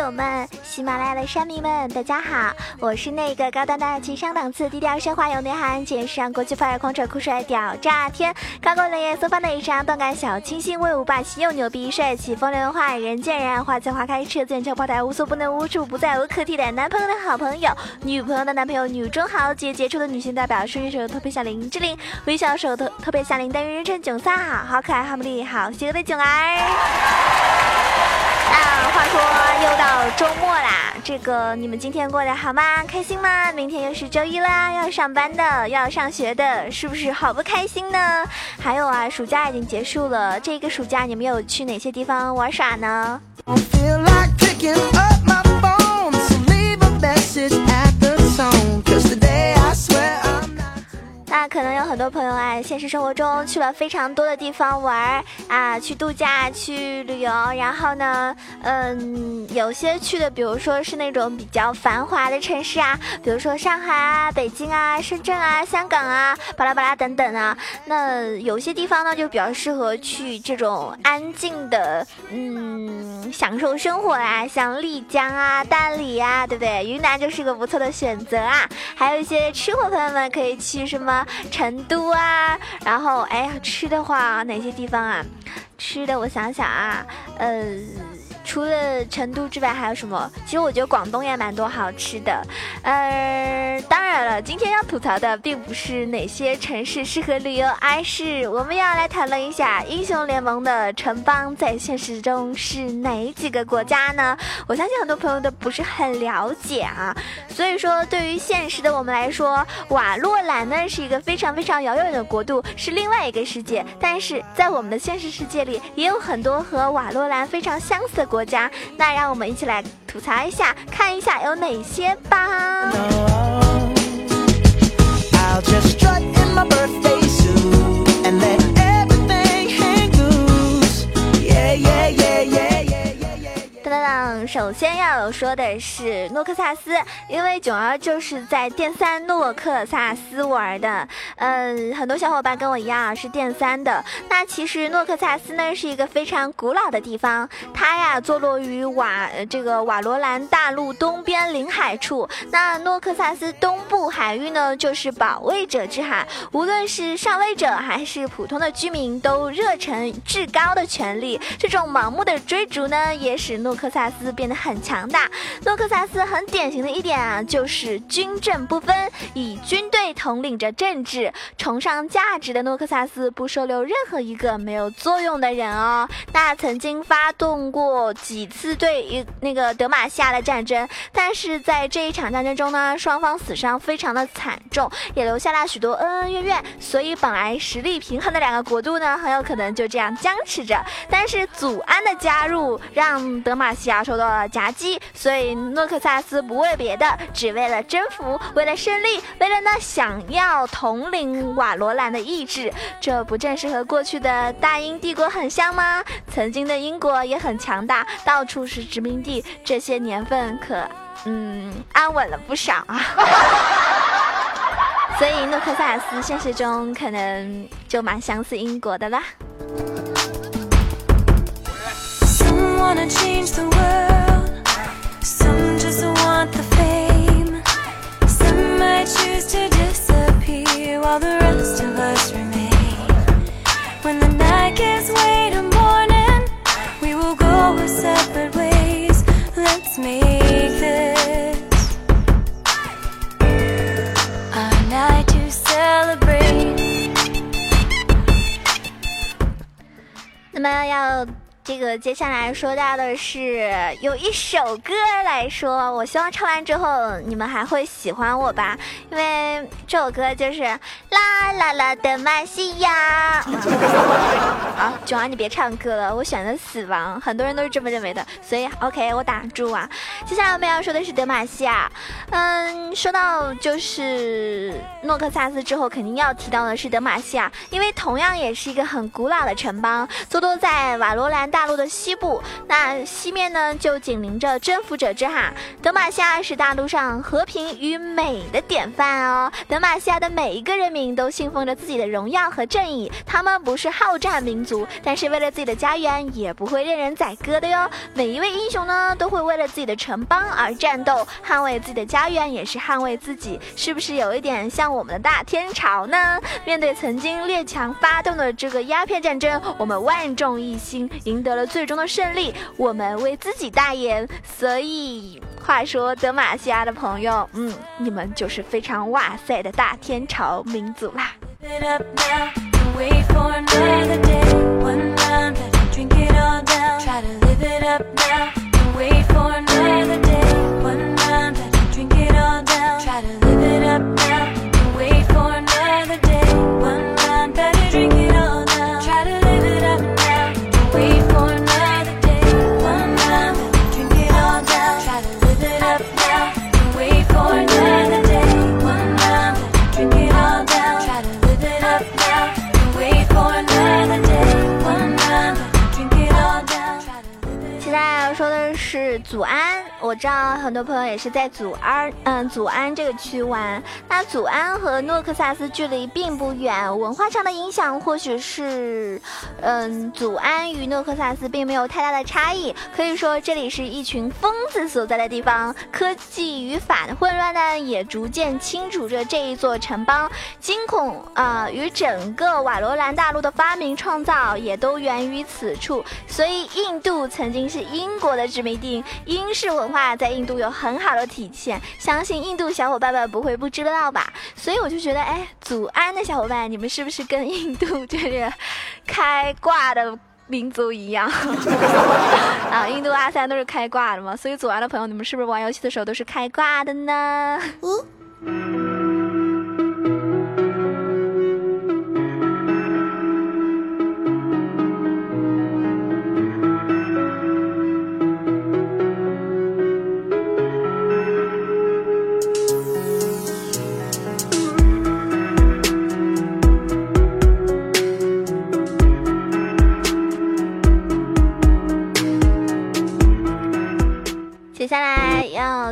友们、喜马拉雅的山民们，大家好！我是那个高端大气上档次、低调奢华有内涵、简时尚国际范儿、狂拽酷帅屌炸天、高冷冷艳色发内伤、动感小清新、威武霸气又牛逼、帅气风流坏、人见人爱、花见花开、车见车爆胎、无所不能、无处不在、无可替代、男朋友的好朋友、女朋友的男朋友、女中豪杰、杰出的女性代表、声音手特别像林志玲、微笑手特特别像林黛玉、人称囧三好、好可爱、好美丽、好邪恶的囧儿。啊，话说又到周末啦，这个你们今天过得好吗？开心吗？明天又是周一啦，要上班的，要上学的，是不是好不开心呢？还有啊，暑假已经结束了，这个暑假你们有去哪些地方玩耍呢？那可能有很多朋友啊，现实生活中去了非常多的地方玩啊，去度假、去旅游，然后呢，嗯，有些去的，比如说是那种比较繁华的城市啊，比如说上海啊、北京啊、深圳啊、香港啊，巴拉巴拉等等啊。那有些地方呢，就比较适合去这种安静的，嗯，享受生活啊，像丽江啊、大理啊，对不对？云南就是个不错的选择啊。还有一些吃货朋友们可以去什么？成都啊，然后哎呀，吃的话哪些地方啊？吃的我想想啊，呃。除了成都之外还有什么？其实我觉得广东也蛮多好吃的。呃，当然了，今天要吐槽的并不是哪些城市适合旅游，而是我们要来讨论一下英雄联盟的城邦在现实中是哪几个国家呢？我相信很多朋友都不是很了解啊。所以说，对于现实的我们来说，瓦洛兰呢是一个非常非常遥远的国度，是另外一个世界。但是在我们的现实世界里，也有很多和瓦洛兰非常相似的国。国家，那让我们一起来吐槽一下，看一下有哪些吧。首先要说的是诺克萨斯，因为囧儿就是在电三诺克萨斯玩的。嗯，很多小伙伴跟我一样是电三的。那其实诺克萨斯呢是一个非常古老的地方，它呀坐落于瓦这个瓦罗兰大陆东边临海处。那诺克萨斯东部海域呢就是保卫者之海，无论是上位者还是普通的居民都热忱至高的权利。这种盲目的追逐呢，也使诺克萨斯。变得很强大。诺克萨斯很典型的一点啊，就是军政不分，以军队统领着政治，崇尚价值的诺克萨斯不收留任何一个没有作用的人哦。那曾经发动过几次对一那个德玛西亚的战争，但是在这一场战争中呢，双方死伤非常的惨重，也留下了许多恩恩怨怨。所以本来实力平衡的两个国度呢，很有可能就这样僵持着。但是祖安的加入，让德玛西亚受。了夹击，所以诺克萨斯不为别的，只为了征服，为了胜利，为了那想要统领瓦罗兰的意志，这不正是和过去的大英帝国很像吗？曾经的英国也很强大，到处是殖民地，这些年份可嗯安稳了不少啊。所以诺克萨斯现实中可能就蛮相似英国的啦。wanna change the world. Some just want the fame. Some might choose to disappear while the rest of us remain. When the night gives way to morning, we will go our separate ways. Let's make this our night to celebrate. 那么要 这个接下来说到的是有一首歌来说，我希望唱完之后你们还会喜欢我吧，因为这首歌就是啦啦啦的马西亚。好，囧儿你别唱歌了，我选的死亡，很多人都是这么认为的，所以 OK 我打住啊。接下来我们要说的是德玛西亚，嗯，说到就是诺克萨斯之后，肯定要提到的是德玛西亚，因为同样也是一个很古老的城邦，坐落在瓦罗兰。大大陆的西部，那西面呢就紧邻着征服者之海。德玛西亚是大陆上和平与美的典范哦。德玛西亚的每一个人民都信奉着自己的荣耀和正义，他们不是好战民族，但是为了自己的家园，也不会任人宰割的哟。每一位英雄呢，都会为了自己的城邦而战斗，捍卫自己的家园，也是捍卫自己，是不是有一点像我们的大天朝呢？面对曾经列强发动的这个鸦片战争，我们万众一心，赢得得了最终的胜利，我们为自己代言。所以，话说德玛西亚的朋友，嗯，你们就是非常哇塞的大天朝民族啦。知道很多朋友也是在祖安，嗯，祖安这个区玩。那祖安和诺克萨斯距离并不远，文化上的影响或许是，嗯，祖安与诺克萨斯并没有太大的差异。可以说这里是一群疯子所在的地方，科技与法的混乱呢，也逐渐清除着这一座城邦。惊恐啊，与整个瓦罗兰大陆的发明创造也都源于此处。所以印度曾经是英国的殖民地。英式文化在印度有很好的体现，相信印度小伙伴们不会不知道吧？所以我就觉得，哎，祖安的小伙伴，你们是不是跟印度这个开挂的民族一样？啊，印度阿三都是开挂的嘛，所以祖安的朋友，你们是不是玩游戏的时候都是开挂的呢？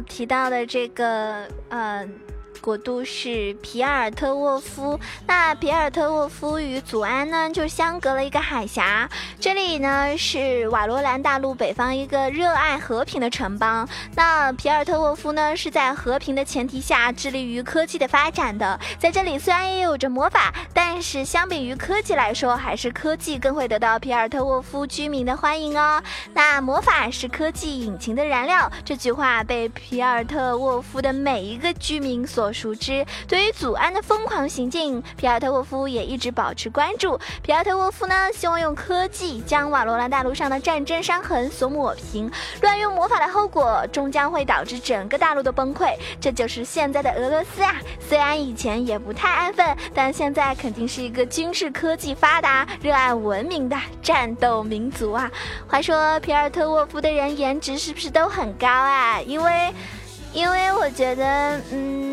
提到的这个，呃。国都是皮尔特沃夫，那皮尔特沃夫与祖安呢就相隔了一个海峡。这里呢是瓦罗兰大陆北方一个热爱和平的城邦。那皮尔特沃夫呢是在和平的前提下致力于科技的发展的。在这里虽然也有着魔法，但是相比于科技来说，还是科技更会得到皮尔特沃夫居民的欢迎哦。那魔法是科技引擎的燃料，这句话被皮尔特沃夫的每一个居民所。熟知，对于祖安的疯狂行径，皮尔特沃夫也一直保持关注。皮尔特沃夫呢，希望用科技将瓦罗兰大陆上的战争伤痕所抹平。乱用魔法的后果，终将会导致整个大陆的崩溃。这就是现在的俄罗斯啊！虽然以前也不太安分，但现在肯定是一个军事科技发达、热爱文明的战斗民族啊！话说，皮尔特沃夫的人颜值是不是都很高啊？因为。因为我觉得，嗯，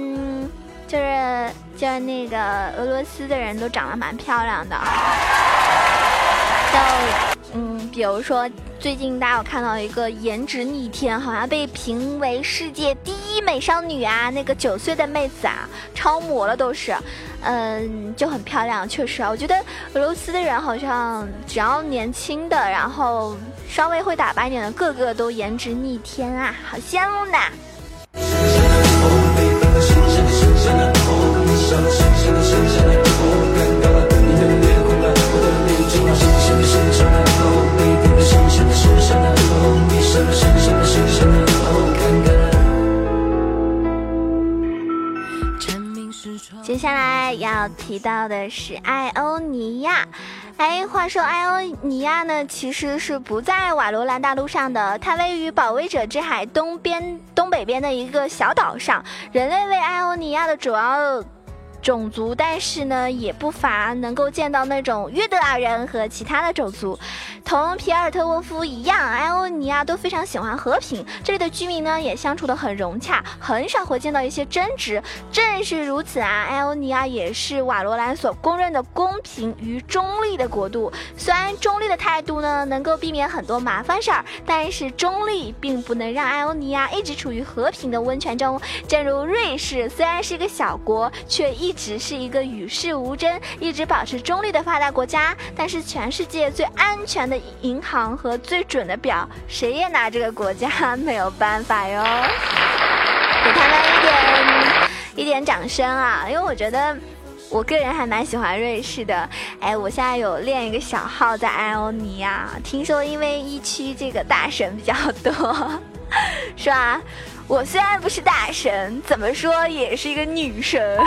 就是就是那个俄罗斯的人都长得蛮漂亮的，就嗯，比如说最近大家有看到一个颜值逆天，好像被评为世界第一美少女啊，那个九岁的妹子啊，超模了都是，嗯，就很漂亮，确实啊，我觉得俄罗斯的人好像只要年轻的，然后稍微会打扮一点的，个个都颜值逆天啊，好羡慕接下来要提到的是艾欧尼亚。哎，话说艾欧尼亚呢，其实是不在瓦罗兰大陆上的，它位于保卫者之海东边、东北边的一个小岛上。人类为艾欧尼亚的主要。种族，但是呢，也不乏能够见到那种约德尔人和其他的种族。同皮尔特沃夫一样，艾欧尼亚都非常喜欢和平。这里的居民呢，也相处的很融洽，很少会见到一些争执。正是如此啊，艾欧尼亚也是瓦罗兰所公认的公平与中立的国度。虽然中立的态度呢，能够避免很多麻烦事儿，但是中立并不能让艾欧尼亚一直处于和平的温泉中。正如瑞士，虽然是一个小国，却一。直是一个与世无争、一直保持中立的发达国家，但是全世界最安全的银行和最准的表，谁也拿这个国家没有办法哟。给他们一点一点掌声啊！因为我觉得我个人还蛮喜欢瑞士的。哎，我现在有练一个小号在艾欧尼亚，听说因为一区这个大神比较多，是吧？我虽然不是大神，怎么说也是一个女神。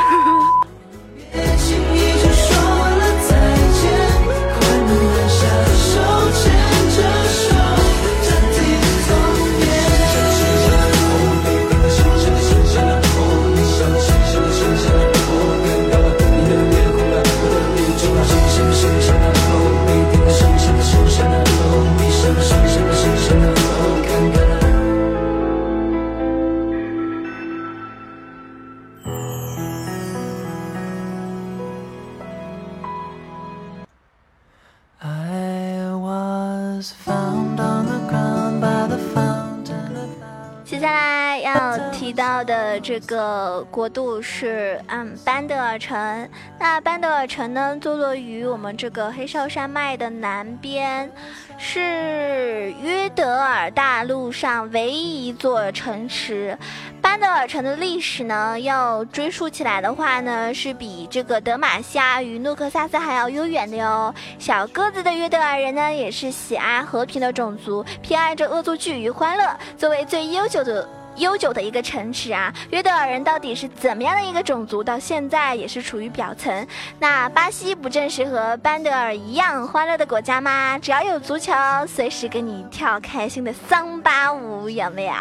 这个国度是嗯班德尔城，那班德尔城呢坐落于我们这个黑哨山脉的南边，是约德尔大陆上唯一一座城池。班德尔城的历史呢，要追溯起来的话呢，是比这个德玛西亚与诺克萨斯还要悠远的哟。小个子的约德尔人呢，也是喜爱和平的种族，偏爱着恶作剧与欢乐。作为最悠久的。悠久的一个城池啊，约德尔人到底是怎么样的一个种族？到现在也是处于表层。那巴西不正是和班德尔一样欢乐的国家吗？只要有足球，随时跟你跳开心的桑巴舞，有没有？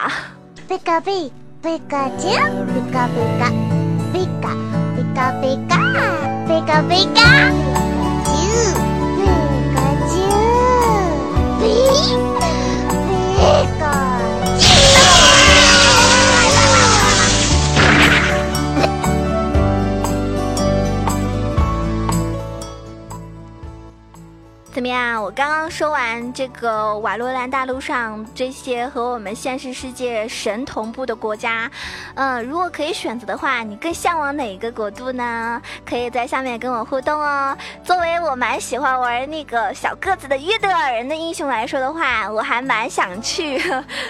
贝卡贝，贝卡丘，贝卡贝卡，贝卡贝卡贝卡，贝卡贝卡，丘，贝卡丘，贝，贝卡。怎么样？我刚刚说完这个瓦洛兰大陆上这些和我们现实世界神同步的国家，嗯，如果可以选择的话，你更向往哪一个国度呢？可以在下面跟我互动哦。作为我蛮喜欢玩那个小个子的约德尔人的英雄来说的话，我还蛮想去，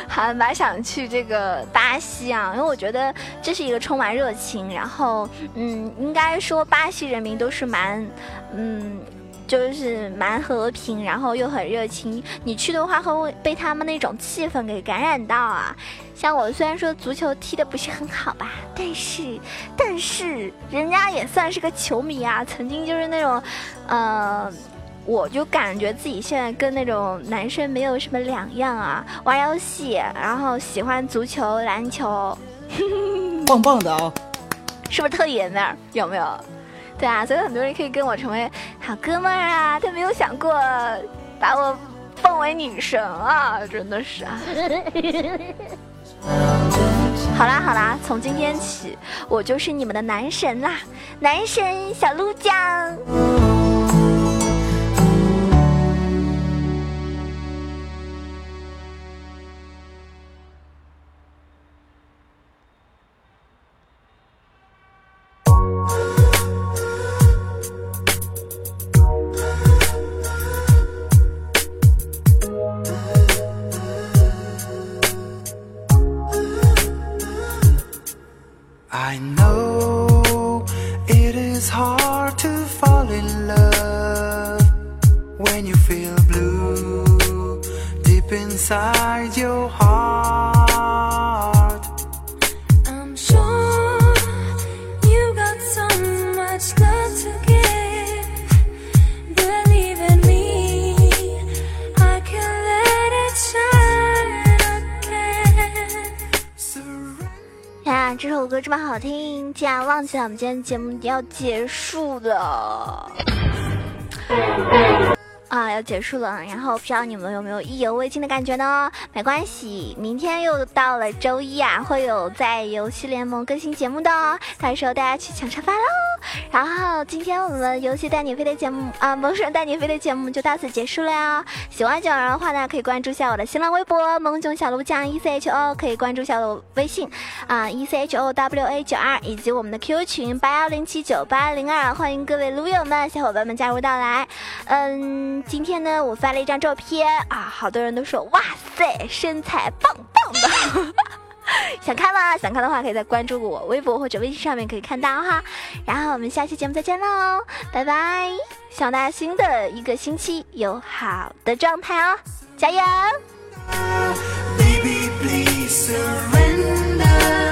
还蛮想去这个巴西啊，因为我觉得这是一个充满热情，然后嗯，应该说巴西人民都是蛮嗯。就是蛮和平，然后又很热情。你去的话会被他们那种气氛给感染到啊。像我虽然说足球踢的不是很好吧，但是但是人家也算是个球迷啊。曾经就是那种，呃，我就感觉自己现在跟那种男生没有什么两样啊。玩游戏，然后喜欢足球、篮球，棒棒的啊！是不是特爷们儿？有没有？对啊，所以很多人可以跟我成为好哥们儿啊，他没有想过把我奉为女神啊，真的是啊。好啦好啦，从今天起，我就是你们的男神啦，男神小鹿酱。I know it is hard to fall in love when you feel blue deep inside. 这首歌这么好听，竟然忘记了我们今天节目要结束了啊，要结束了。然后不知道你们有没有意犹未尽的感觉呢？没关系，明天又到了周一啊，会有在游戏联盟更新节目的哦，到时候大家去抢沙发喽。然后今天我们游戏带你飞的节目啊，萌神带你飞的节目就到此结束了哟。喜欢九儿的话呢，可以关注一下我的新浪微博萌囧小鹿酱 E C H O，可以关注一下我微信啊 E C H O W A 九二，以及我们的 Q 群八幺零七九八零二，欢迎各位撸友们、小伙伴们加入到来。嗯，今天呢，我发了一张照片啊，好多人都说哇塞，身材棒棒的。想看吗？想看的话，可以在关注我微博或者微信上面可以看到哈。然后我们下期节目再见喽，拜拜！希望大家新的一个星期有好的状态哦，加油！Baby, please surrender.